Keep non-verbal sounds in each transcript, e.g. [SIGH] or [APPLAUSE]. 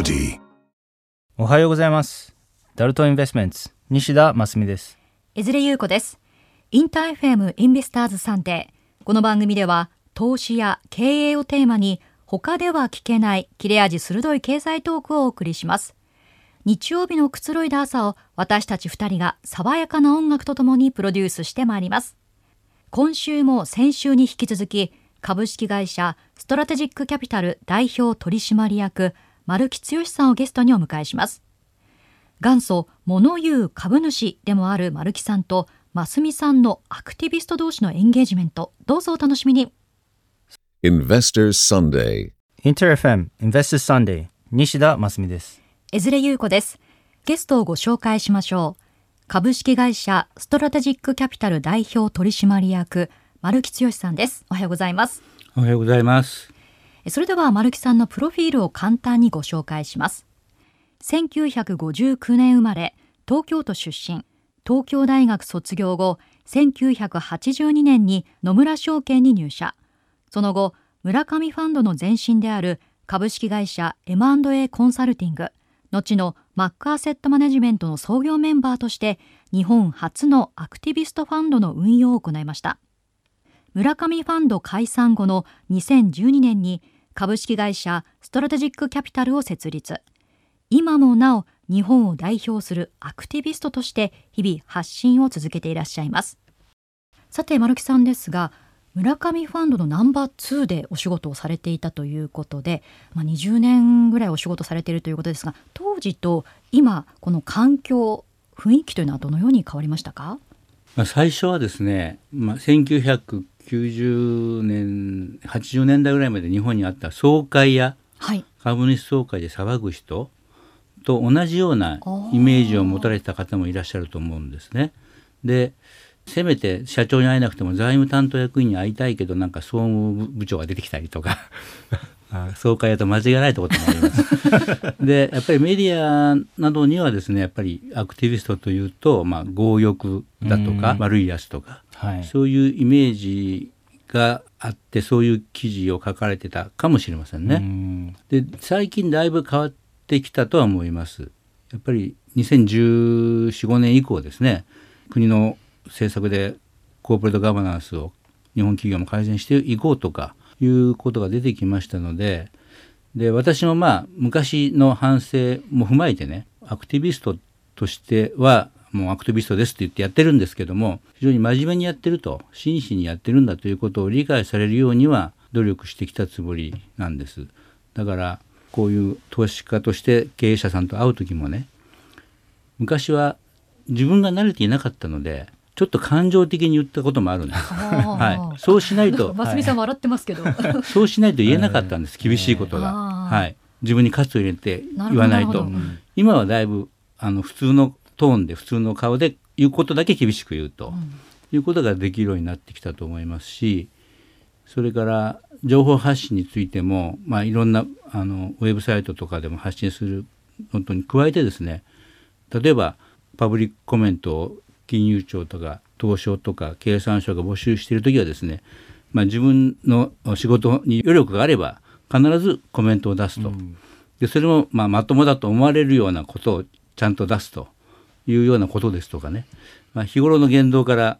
Melody. おはようございます。ダルトインベストメンツ西田真澄です。江連優子です。インター FM インベスターズサンデー。この番組では投資や経営をテーマに他では聞けない切れ味鋭い経済トークをお送りします。日曜日のくつろいだ朝を私たち二人が爽やかな音楽とともにプロデュースしてまいります。今週も先週に引き続き株式会社ストラテジックキャピタル代表取締役丸木強さんをゲストにお迎えします。元祖物言う株主でもある丸木さんと真澄さんのアクティビスト同士のエンゲージメントどうぞお楽しみに Investors Sunday. インター FM インベスターズサンデー西田真澄です。江連優子ですゲストをご紹介しましょう株式会社ストラテジックキャピタル代表取締役丸木剛さんですおはようございますおはようございます。それでは丸木さんのプロフィールを簡単にご紹介します。1959年生まれ東京都出身。東京大学卒業後1982年に野村証券に入社。その後村上ファンドの前身である株式会社 M&A コンサルティング。後のマックアセットマネジメントの創業メンバーとして日本初のアクティビストファンドの運用を行いました。村上ファンド解散後の2012年に株式会社ストラテジックキャピタルを設立。今もなお日本を代表するアクティビストとして日々発信を続けていらっしゃいます。さて丸木さんですが村上ファンドのナンバー2でお仕事をされていたということで、まあ、20年ぐらいお仕事されているということですが当時と今この環境雰囲気というのはどのように変わりましたか、最初はですね、まあ、1990年80年代ぐらいまで日本にあった総会やはい株主総会で騒ぐ人と同じようなイメージを持たれてた方もいらっしゃると思うんですね。でせめて社長に会えなくても財務担当役員に会いたいけどなんか総務部長が出てきたりとか [LAUGHS] あ総会だと間違いないってこともあります。[LAUGHS] でやっぱりメディアなどにはですねやっぱりアクティビストというと、まあ、強欲だとかうん悪いやつとかはい。そういうイメージがあってそういう記事を書かれてたかもしれませんね。うんで最近だいぶ変わってきたとは思います。やっぱり201415年以降ですね国の政策でコーポレートガバナンスを日本企業も改善していこうとかいうことが出てきましたのでで私もまあ昔の反省も踏まえてねアクティビストとしてはもうアクティビストですって言ってやってるんですけども非常に真面目にやってると真摯にやってるんだということを理解されるようには努力してきたつもりなんです。だからこういう投資家として経営者さんと会う時もね昔は自分が慣れていなかったのでちょっと感情的に言ったこともあるんです、はい、そうしないと [LAUGHS] 真澄さん笑ってますけど、そうしないと言えなかったんです、[LAUGHS] 厳しいことが。はい、自分に喝を入れて言わないと。今はだいぶあの普通のトーンで普通の顔で言うことだけ厳しく言うと、いうことができるようになってきたと思いますしそれから情報発信についても、まあ、いろんなあのウェブサイトとかでも発信するのとに加えてですね例えばパブリックコメントを金融庁とか東証とか経産省が募集している時はですね、まあ、自分の仕事に余力があれば必ずコメントを出すと、でそれもまあまともだと思われるようなことをちゃんと出すというようなことですとかね、まあ、日頃の言動から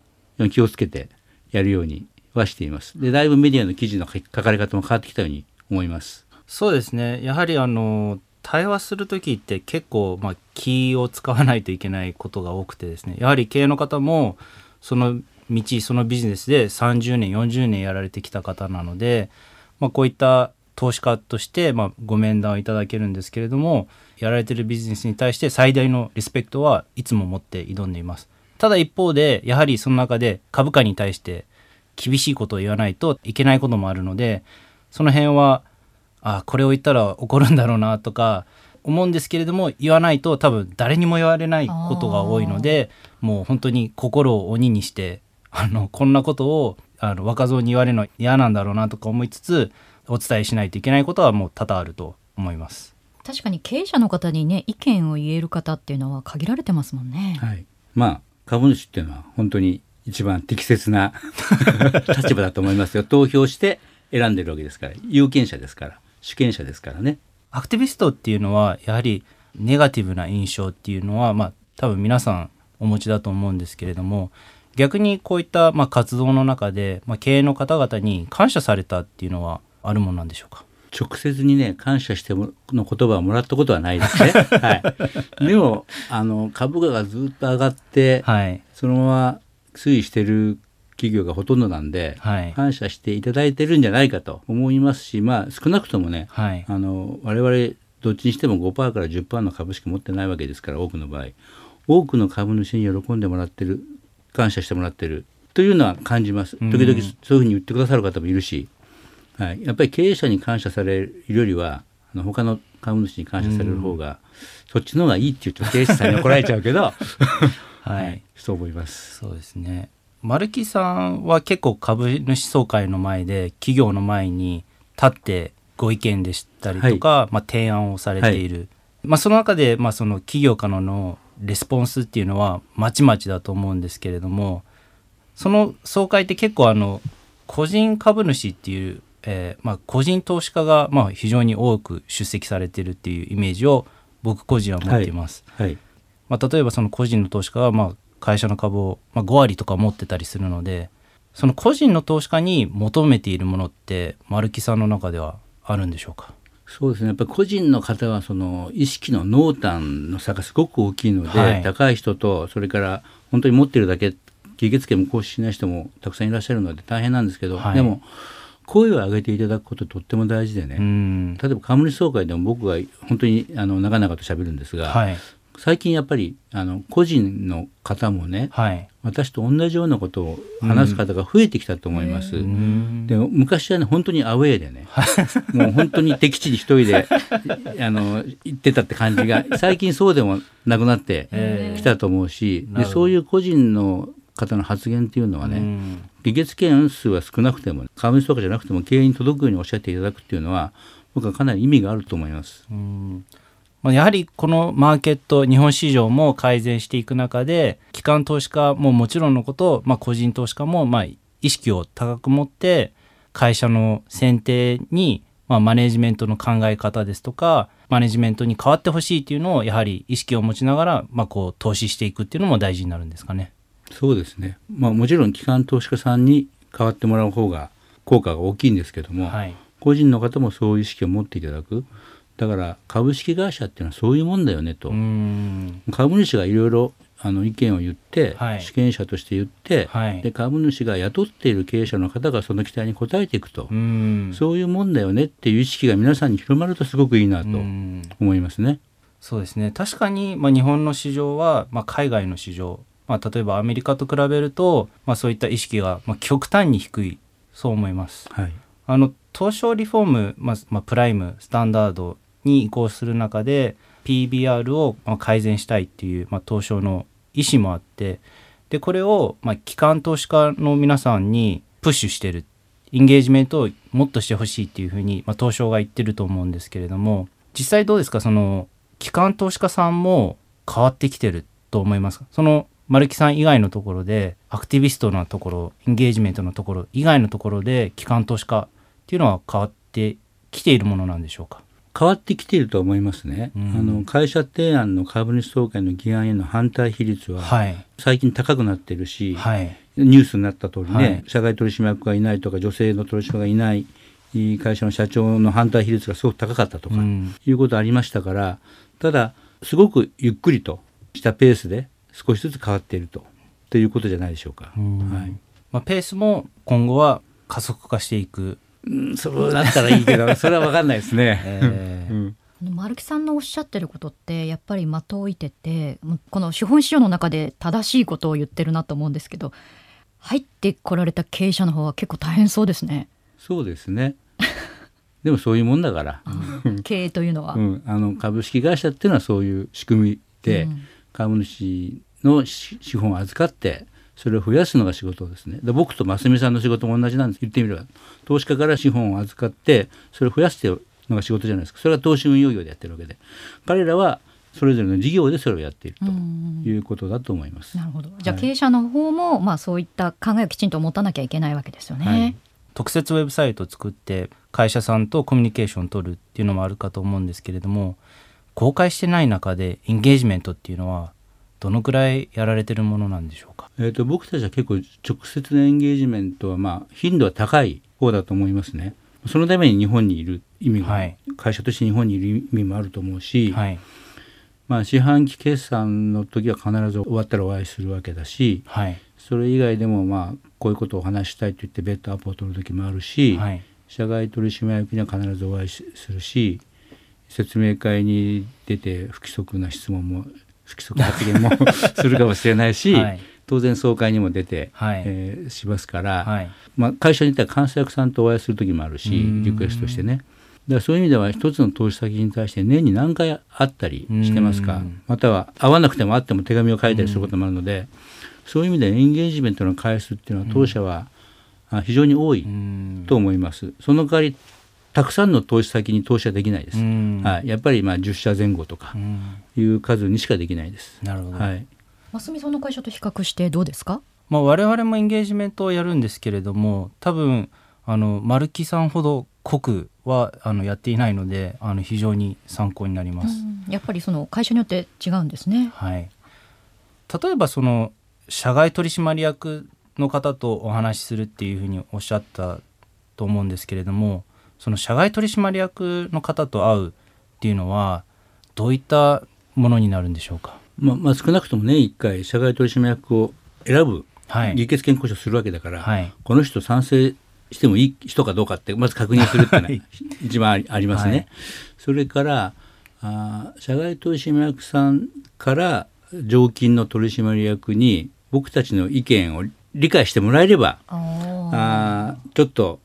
気をつけてやるようにはしています。でだいぶメディアの記事の書かれ方も変わってきたように思います。そうですね。やはりあの対話する時って結構まあ気を使わないといけないことが多くてですね。やはり経営の方もその道そのビジネスで30年40年やられてきた方なので、まあこういった投資家としてまあご面談をいただけるんですけれども、やられてるビジネスに対して最大のリスペクトはいつも持って挑んでいます。ただ一方でやはりその中で株価に対して厳しいことを言わないといけないこともあるので、その辺はあこれを言ったら怒るんだろうなとか思うんですけれども言わないと多分誰にも言われないことが多いのでもう本当に心を鬼にしてあのこんなことをあの若造に言われるの嫌なんだろうなとか思いつつお伝えしないといけないことはもう多々あると思います。確かに経営者の方にね意見を言える方っていうのは限られてますもんね。はい、まあ株主っていうのは本当に一番適切な [LAUGHS] 立場だと思いますよ。投票して選んでるわけですから。有権者ですから。主権者ですからね。アクティビストっていうのはやはりネガティブな印象っていうのはまあ多分皆さんお持ちだと思うんですけれども逆にこういったまあ活動の中で、まあ、経営の方々に感謝されたっていうのはあるものなんでしょうか？直接にね感謝してもの言葉をもらったことはないですね。[LAUGHS] はい、でもあの株価がずっと上がって、はい。そのまま推移してる企業がほとんどなんで、はい。感謝していただいてるんじゃないかと思いますしまあ少なくともねはい。あの我々どっちにしても5%から10%の株しか持ってないわけですから多くの場合。多くの株主に喜んでもらってる感謝してもらってるというのは感じます。うん。時々そういうふうに言ってくださる方もいるし、はい、やっぱり経営者に感謝されるよりはあの他の株主に感謝される方が、そっちの方がいいって言うと経営者さんに怒られちゃうけど、は [LAUGHS] はい。い、そう思います。そうですね。丸木さんは結構株主総会の前で企業の前に立ってご意見でしたりとか、まあ、提案をされている、まあ、その中で、まあ、その企業からのレスポンスっていうのはまちまちだと思うんですけれどもその総会って結構あの個人株主っていう、えーまあ、個人投資家がまあ非常に多く出席されているっていうイメージを僕個人は持っています。はい、まあ、例えばその個人の投資家がまあ会社の株をまあ5割とか持ってたりするのでその個人の投資家に求めているものって丸木さんの中ではあるんでしょうか？そうですね。やっぱり個人の方はその意識の濃淡の差がすごく大きいので、はい。高い人とそれから本当に持ってるだけ議決権も行使しない人もたくさんいらっしゃるので大変なんですけど、はい。でも声を上げていただくこととっても大事でね、うん。例えば株主総会でも僕が本当にあの長々と喋るんですが、はい。最近やっぱりあの個人の方もねはい。私と同じようなことを話す方が増えてきたと思います。うん。で昔はね本当にアウェーでね [LAUGHS] もう本当に敵地に一人で [LAUGHS] あの行ってたって感じが最近そうでもなくなってえきたと思うし、でそういう個人の方の発言っていうのはね、うん議決権数は少なくても株主とかじゃなくても経営に届くようにおっしゃっていただくっていうのは僕はかなり意味があると思います。うんまあ、やはりこのマーケット日本市場も改善していく中で機関投資家ももちろんのこと、まあ、個人投資家もまあ意識を高く持って会社の選定に、まあ、マネジメントの考え方ですとかマネジメントに変わってほしいっていうのをやはり意識を持ちながら、まあ、こう投資していくっていうのも大事になるんですかね。そうですね、まあ、もちろん機関投資家さんに変わってもらう方が効果が大きいんですけども、はい、個人の方もそういう意識を持っていただく。だから株式会社っていうのはそういうもんだよねと、うん。株主がいろいろあの意見を言って、はい。主権者として言って、はい。で株主が雇っている経営者の方がその期待に応えていくと、うん。そういうもんだよねっていう意識が皆さんに広まるとすごくいいなとうん。思いますね。そうですね。確かに、まあ、日本の市場は、まあ、海外の市場、まあ、例えばアメリカと比べると、まあ、そういった意識が、まあ、極端に低い。そう思います。はい、あの東証リフォーム、まあまあ、プライムスタンダードに移行する中で PBR をまあ改善したいっていう、まあ、東証の意思もあってでこれを、まあ、機関投資家の皆さんにプッシュしてる。インゲージメントをもっとしてほしいっていうふうに、まあ、東証が言ってると思うんですけれども実際どうですか？その機関投資家さんも変わってきてると思いますか？その丸木さん以外のところでアクティビストなところインゲージメントのところ以外のところで機関投資家っていうのは変わってきているものなんでしょうか？変わってきていると思いますね、うん。あの会社提案の株主総会の議案への反対比率ははい。最近高くなってるし、はい。ニュースになった通りね、はい。社外取締役がいないとか女性の取締役がいない会社の社長の反対比率がすごく高かったとか、うん。いうことありましたからただすごくゆっくりとしたペースで少しずつ変わっていると。ということじゃないでしょうか。うん。はい。まあ、ペースも今後は加速化していく、うん、そうだったらいいけど [LAUGHS] それは分かんないですね。えー。うん。丸木さんのおっしゃってることってやっぱり的を置いててもうこの資本市場の中で正しいことを言ってるなと思うんですけど入ってこられた経営者の方は結構大変そうですね、そうですね。でもそういうもんだから、経営というのは。うん、あの株式会社っていうのはそういう仕組みで、うん。株主のし資本を預かってそれを増やすのが仕事ですね。で僕と真澄さんの仕事も同じなんです。言ってみれば投資家から資本を預かってそれを増やすってのが仕事じゃないですか。それが投資運用業でやってるわけで。彼らはそれぞれの事業でそれをやっているうん。ということだと思います。なるほど。じゃあはい。経営者の方も、まあ、そういった考えをきちんと持たなきゃいけないわけですよね。はい。特設ウェブサイトを作って会社さんとコミュニケーションを取るっていうのもあるかと思うんですけれども公開してない中でエンゲージメントっていうのはどのくらいやられてるものなんでしょうか？えー、と僕たちは結構直接のエンゲージメントはまあ頻度は高い方だと思いますね。そのために日本にいる意味が、はい。会社として日本にいる意味もあると思うし、はい。まあ、四半期決算の時は必ず終わったらお会いするわけだしはい。それ以外でもまあこういうことをお話ししたいと言って別途アポを取る時もあるし、はい。社外取締役には必ずお会いしするし説明会に出て不規則な質問も不規則発言も [LAUGHS] するかもしれないし、はい。当然総会にも出て、はい。えーしますから、はい。まあ、会社によっては監査役さんとお会いする時もあるしうん。リクエストしてね。だからそういう意味では一つの投資先に対して年に何回会ったりしてますかうんまたは会わなくても会っても手紙を書いたりすることもあるのでそういう意味でエンゲージメントの回数っていうのは当社はあ非常に多いうん。と思います。その代わりたくさんの投資先に投資はできないです。うんはい、やっぱりまあ10社前後とかうんいう数にしかできないです。なるほど、はい、ますみさんの会社と比較してどうですか？まあ、我々もエンゲージメントをやるんですけれども多分あの丸木さんほど濃くはあのやっていないのであの非常に参考になります。うんやっぱりその会社によって違うんですね。はい、例えばその社外取締役の方とお話しするっていうふうにおっしゃったと思うんですけれどもその社外取締役の方と会うっていうのはどういったものになるんでしょうか？まあまあ少なくとも年1回社外取締役を選ぶはい、議決権交渉するわけだから、はい。この人賛成してもいい人かどうかってまず確認するっていうのははい。[LAUGHS] 一番ありますね。はい。それからあー社外取締役さんから常勤の取締役に僕たちの意見を理解してもらえればあちょっと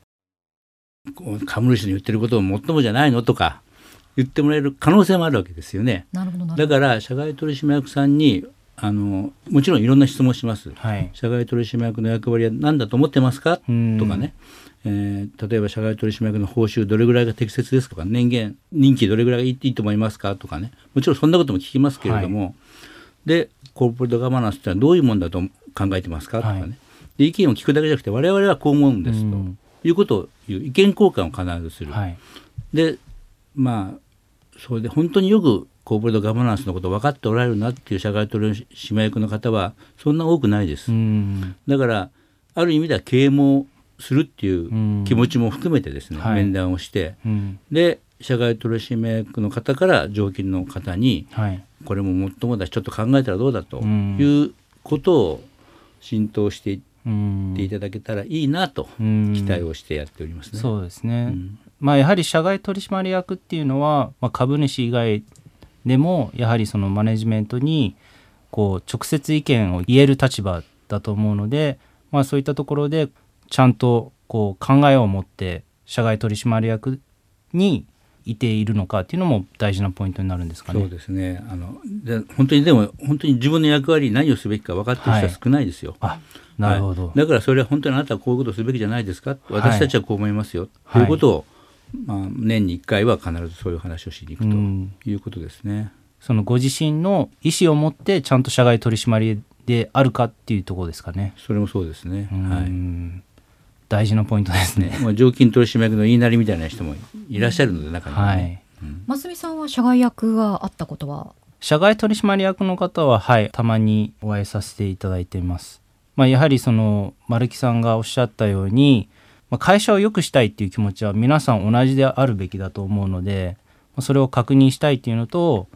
株主の言ってることをもっともじゃないのとか言ってもらえる可能性もあるわけですよね。なるほどなるほど。だから社外取締役さんにあのもちろんいろんな質問します。はい。社外取締役の役割は何だと思ってますか？うん。とかね、えー例えば社外取締役の報酬どれぐらいが適切ですとか年限任期どれぐらいがいいいいと思いますか？とかね。もちろんそんなことも聞きますけれども、でコーポレートガバナンスってのはどういうもんだと考えてますか？とかね、はい。で意見を聞くだけじゃなくて我々はこう思うんですと、うんいうことを言う意見交換を必ずする。はい。でまあそれで本当によくコーポレートガバナンスのことを分かっておられるなっていう社外取締役の方はそんな多くないです。うん。だからある意味では啓蒙するっていう気持ちも含めてですね、はい。面談をしてうん。で社外取締役の方から常勤の方にはい。これももっともだしちょっと考えたらどうだとうん。いうことを浸透していっうんていただけたらいいなとうん。期待をしてやっておりますね。そうですね、うん。まあやはり社外取締役っていうのは、まあ、株主以外でもやはりそのマネジメントにこう直接意見を言える立場だと思うので、まあ、そういったところでちゃんとこう考えを持って社外取締役にいているのかっていうのも大事なポイントになるんですかね。そうですねあので本当にでも本当に自分の役割何をすべきか分かってる人は少ないですよ。あなるほど、はいだからそれは本当にあなたはこういうことをすべきじゃないですか私たちはこう思いますよ、はいということを、まあ、年に1回は必ずそういう話をしに行くうんということですね。そのご自身の意思を持ってちゃんと社外取締役であるかっていうところですかね。それもそうですね。うはいん大事なポイントですね。まあ、常勤取締役の言いなりみたいな人もいらっしゃるので中にははね、い。ますみさんは社外役はあったことは？社外取締役の方は、はい、たまにお会いさせていただいています。まあ、やはりその丸木さんがおっしゃったように、まあ、会社を良くしたいっていう気持ちは皆さん同じであるべきだと思うので、まあそれを確認したいっていうのと、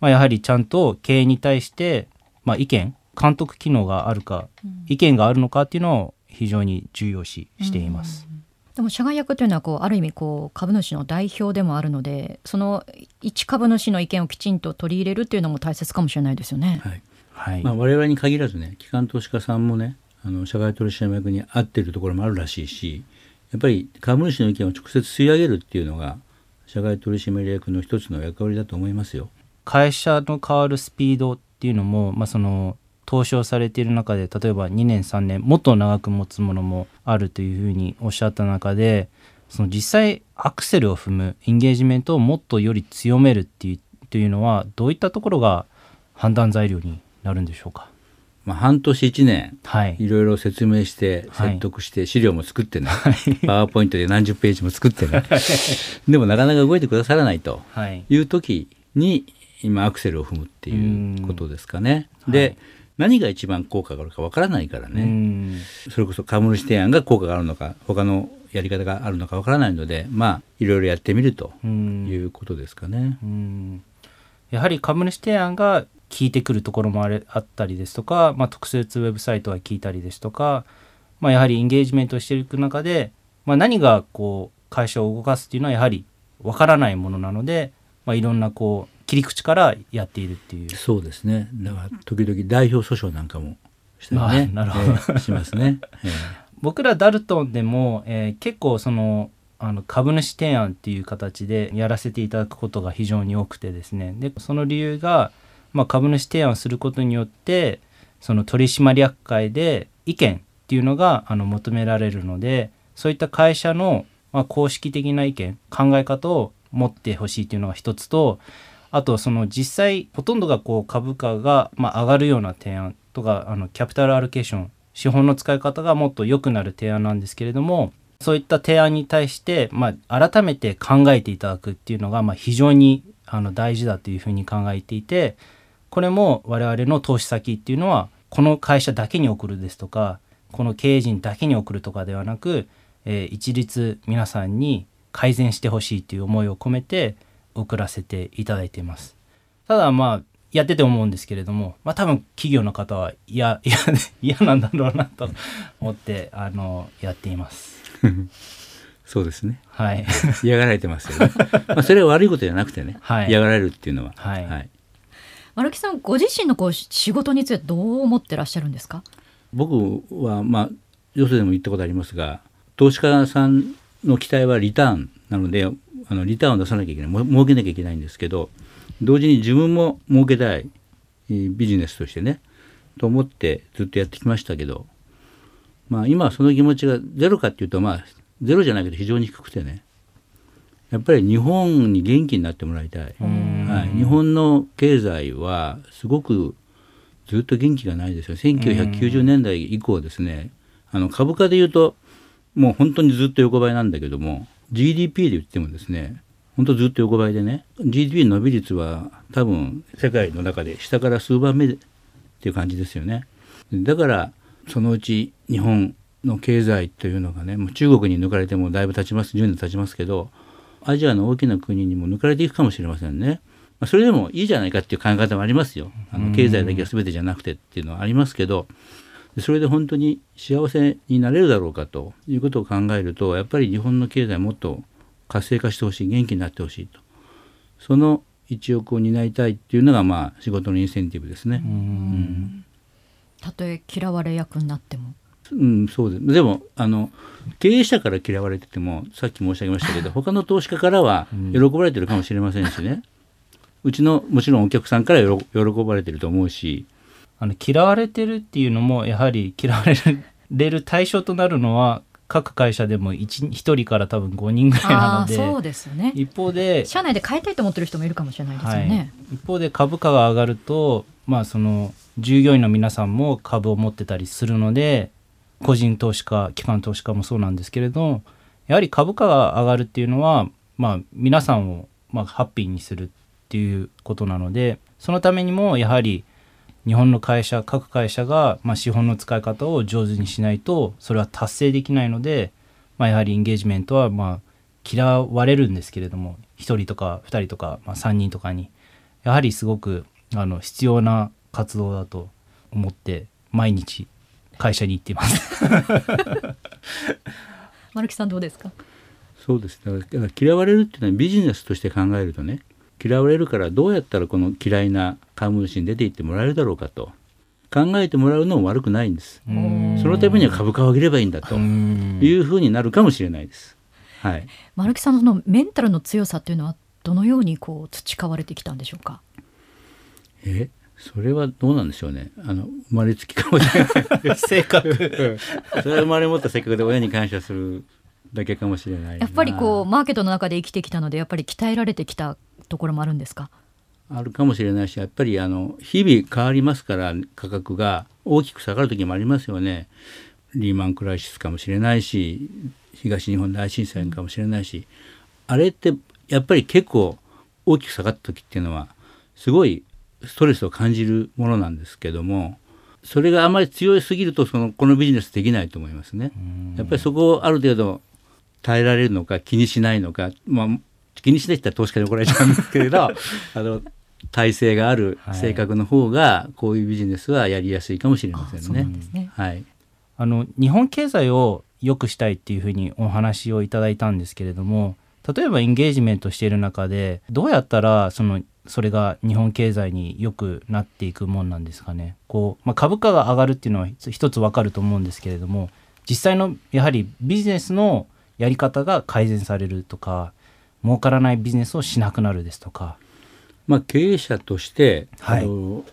まあ、やはりちゃんと経営に対して、まあ、意見監督機能があるか、意見があるのかっていうのを非常に重要視しています。でも社外役というのはこうある意味こう株主の代表でもあるのでその一株主の意見をきちんと取り入れるっていうのも大切かもしれないですよね。はいはい。まあ、我々に限らずね機関投資家さんもねあの社外取締役に合っているところもあるらしいしやっぱり株主の意見を直接吸い上げるっていうのが社外取締役の一つの役割だと思いますよ。会社の変わるスピードっていうのも、まあ、その投資をされている中で例えば2年3年もっと長く持つものもあるというふうにおっしゃった中でその実際アクセルを踏むエンゲージメントをもっとより強めるっていうというのはどういったところが判断材料になるんでしょうか？まあ、半年1年はい。いろいろ説明してはい。説得して資料も作ってね、パワーポイントで何十ページも作ってね。でもなかなか動いてくださらないと。はい。いう時に今アクセルを踏むっていうことですかね。で、はい何が一番効果があるかわからないからうね、ん。それこそ株主提案が効果があるのか他のやり方があるのかわからないのでまあいろいろやってみるとうん。いうことですかね。うん。やはり株主提案が聞いてくるところもあれあったりですとか、まあ、特設ウェブサイトが聞いたりですとか、まあ、やはりエンゲージメントをしていく中で、まあ、何がこう会社を動かすっていうのはやはりわからないものなので、まあ、いろんなこう切り口からやっているっていう。そうですね。だから時々代表訴訟なんかもしたりね、あなるほどええしますね。え僕らダルトンでも、えー結構そのあの株主提案っていう形でやらせていただくことが非常に多くてですねでその理由が、まあ、株主提案をすることによってその取締役会で意見っていうのがあの求められるのでそういった会社の、まあ、公式的な意見考え方を持ってほしいっていうのが一つとあとその実際ほとんどがこう株価がま上がるような提案とかあのキャピタルアロケーション資本の使い方がもっと良くなる提案なんですけれどもそういった提案に対して、まあ、改めて考えていただくっていうのが、まあ、非常にあの大事だというふうに考えていてこれも我々の投資先っていうのはこの会社だけに送るですとかこの経営陣だけに送るとかではなく、えー一律皆さんに改善してほしいという思いを込めて送らせていただいています。ただまあやってて思うんですけれども、まあ、多分企業の方は嫌 [LAUGHS] 嫌嫌なんだろうなと思ってあのやっています。[LAUGHS] そうですね。はい、嫌がられてますよね。[LAUGHS] まあそれは悪いことじゃなくてね、はい嫌がられるっていうのは。はい丸木さんご自身のこう仕事についてどう思ってらっしゃるんですか？僕はまあよそでも言ったことありますが投資家さんの期待はリターンなのであのリターンを出さなきゃいけない。も儲けなきゃいけないんですけど同時に自分も儲けたいえービジネスとしてねと思ってずっとやってきましたけどまあ今はその気持ちがゼロかっていうとまあゼロじゃないけど非常に低くてねやっぱり日本に元気になってもらいたい、はい、日本の経済はすごくずっと元気がないですよ。1990年代以降ですねあの株価で言うともう本当にずっと横ばいなんだけども GDP で言ってもですね本当ずっと横ばいでね GDP の伸び率は多分世界の中で下から数番目っていう感じですよねだからそのうち日本の経済というのがねもう中国に抜かれてもだいぶ経ちます10年経ちますけどアジアの大きな国にも抜かれていくかもしれませんね。まあ、それでもいいじゃないかっていう考え方もありますよ。あの経済だけが全てじゃなくてっていうのはありますけど、それで本当に幸せになれるだろうかということを考えると、やっぱり日本の経済もっと活性化してほしい、元気になってほしいと。その一億を担いたいっていうのがまあ仕事のインセンティブですね。たとえ嫌われ役になってもうん、そうです。でも、あの、経営者から嫌われてても、さっき申し上げましたけど、[LAUGHS] 他の投資家からは喜ばれてるかもしれませんしね。うちの、もちろんお客さんから喜喜ばれてると思うし、あの嫌われてるっていうのもやはり嫌われれる対象となるのは各会社でも 1, 1人から多分5人ぐらいなのでそうですよね。一方で社内で変えたいと思ってる人もいるかもしれないですよはい。ね、、一方で株価が上がるとまあその従業員の皆さんも株を持ってたりするので個人投資家機関投資家もそうなんですけれどやはり株価が上がるっていうのはまあ皆さんをまあハッピーにするっていうことなのでそのためにもやはり日本の会社各会社が、まあ、資本の使い方を上手にしないとそれは達成できないので、まあ、やはりエンゲージメントはまあ嫌われるんですけれども1人とか2人とか、まあ、3人とかにやはりすごくあの必要な活動だと思って毎日会社に行っています。[LAUGHS] 丸木さんどうですか？そうです。だからだから嫌われるっていうのはビジネスとして考えるとね、嫌われるからどうやったらこの嫌いな株主に出ていってもらえるだろうかと考えてもらうのも悪くないんです。そのためには株価を上げればいいんだというふうになるかもしれないです。はい。丸木さんのそのメンタルの強さっていうのはどのようにこう培われてきたんでしょうか？えそれはどうなんでしょうね。あの生まれつきかもしれない。性格それは生まれ持った性格で親に感謝するだけかもしれないな。やっぱりこうマーケットの中で生きてきたのでやっぱり鍛えられてきたところもあるんですか？あるかもしれないしやっぱりあの日々変わりますから価格が大きく下がる時もありますよね。リーマンクライシスかもしれないし東日本大震災かもしれないし、あれってやっぱり結構大きく下がった時っていうのはすごいストレスを感じるものなんですけどもそれがあまり強いすぎるとそのこのビジネスできないと思いますね。やっぱりそこをある程度耐えられるのか気にしないのか、まあ、気にしないって言ったら投資家に怒られちゃうんですけれど [LAUGHS] あの体制がある性格の方がこういうビジネスはやりやすいかもしれませんね。ね。はい、あの日本経済を良くしたいっていうふうにお話をいただいたんですけれども例えばエンゲージメントしている中でどうやったらそのそれが日本経済に良くなっていくもんなんですかね。こう、まあ、株価が上がるっていうのは一つわかると思うんですけれども実際のやはりビジネスのやり方が改善されるとか儲からないビジネスをしなくなるですとか。まあ、経営者として、はい。あの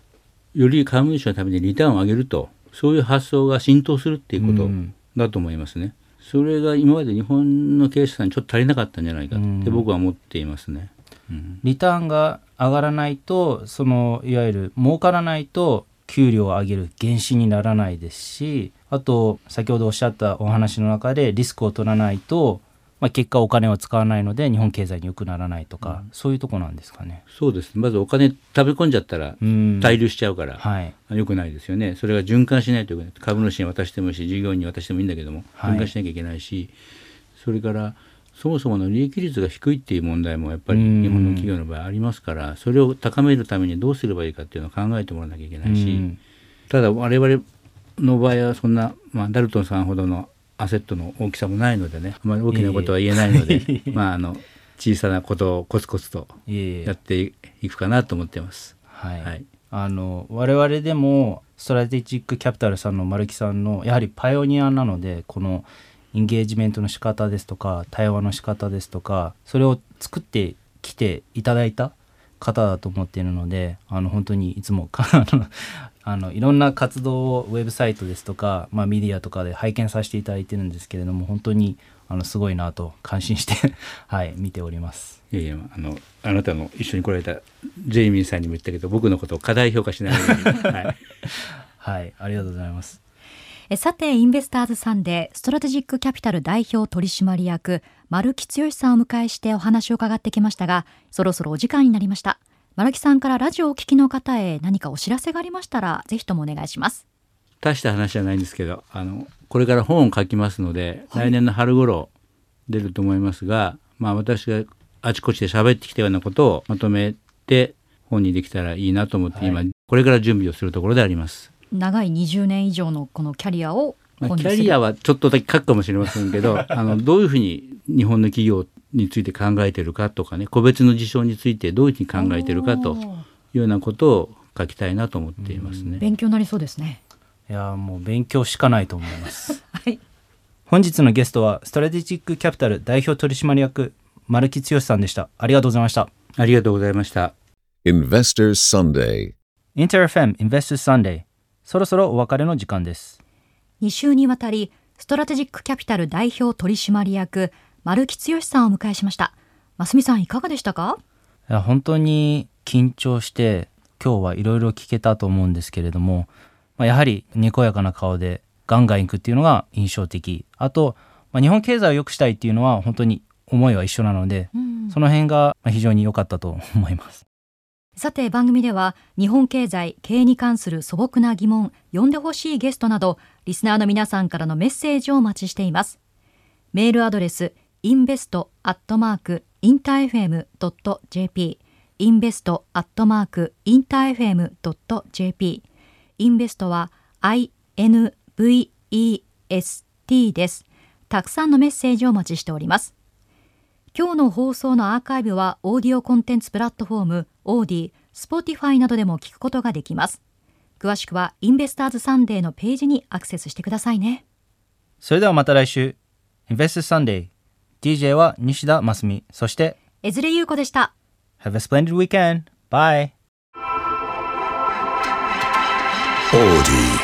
より株主のためにリターンを上げるとそういう発想が浸透するっていうことうん。だと思いますね。それが今まで日本の経営者さんにちょっと足りなかったんじゃないかって僕は思っていますね。うん。リターンが上がらないとそのいわゆる儲からないと給料を上げる原資にならないですしあと先ほどおっしゃったお話の中でリスクを取らないと、まあ、結果お金を使わないので日本経済に良くならないとか、そういうとこなんですかね。そうです。まずお金食べ込んじゃったらうん。滞留しちゃうから、はい。良くないですよね。それが循環しないといけない。株主に渡してもいいし従業員に渡してもいいんだけどもはい。循環しなきゃいけないし、それからそもそもの利益率が低いっていう問題もやっぱりうん。日本の企業の場合ありますからそれを高めるためにどうすればいいかっていうのを考えてもらわなきゃいけないし、うん。ただ我々の場合はそんな、まあ、ダルトンさんほどのアセットの大きさもないのでね。あまり大きなことは言えないので、[LAUGHS] まああの小さなことをコツコツとやっていくかなと思ってます。はい。はい。あの我々でもストラテジックキャピタルさんの丸木さんのやはりパイオニアなのでこのインゲージメントの仕方ですとか対話の仕方ですとかそれを作ってきていただいた方だと思っているのであの本当にいつもあのいろんな活動をウェブサイトですとか、まあ、メディアとかで拝見させていただいてるんですけれども本当にあのすごいなと感心して [LAUGHS] はい見ております。いやいやあのあなたの一緒に来られたジェイミーさんにも言ったけど僕のことを過大評価しないように、[LAUGHS] はい、はい、ありがとうございます。えさてインベスターズサンデーストラテジックキャピタル代表取締役丸木剛さんをお迎えしてお話を伺ってきましたがそろそろお時間になりました丸木さんからラジオをお聞きの方へ何かお知らせがありましたらぜひともお願いします。大した話じゃないんですけどあのこれから本を書きますので、来年の春頃出ると思いますが、まあ、私があちこちで喋ってきたようなことをまとめて本にできたらいいなと思って、今これから準備をするところであります。長い20年以上のこのキャリアをまあ、キャリアはちょっとだけ書くかもしれませんけど [LAUGHS] あのどういうふうに日本の企業について考えてるかとかね個別の事象についてどういうふうに考えてるかというようなことを書きたいなと思っていますね。勉強になりそうですねいやーもう勉強しかないと思います。[LAUGHS] はい本日のゲストはストラテジックキャピタル代表取締役丸木剛さんでした。ありがとうございました。ありがとうございました。Investors Sunday. インター FM Investors Sunday そろそろお別れの時間です。2週にわたりストラテジックキャピタル代表取締役丸木剛さんをお迎えしました。ますみさんいかがでしたか？いや本当に緊張して今日はいろいろ聞けたと思うんですけれども、まあ、やはりにこやかな顔でガンガンいくっていうのが印象的。あと、まあ、日本経済を良くしたいっていうのは本当に思いは一緒なので、その辺がまあ非常に良かったと思います。さて番組では日本経済経営に関する素朴な疑問呼んでほしいゲストなどリスナーの皆さんからのメッセージをお待ちしています。メールアドレス invest.interfm.jp invest.interfm.jp インベストは INVEST です。たくさんのメッセージをお待ちしております。今日の放送のアーカイブはオーディオコンテンツプラットフォーム Audee、Spotify などでも聞くことができます。詳しくはインベスターズサンデーのページにアクセスしてくださいね。それではまた来週。Investors Sunday DJ は西田真澄そして江連優子でした。Have a splendid weekend. Bye. Audee.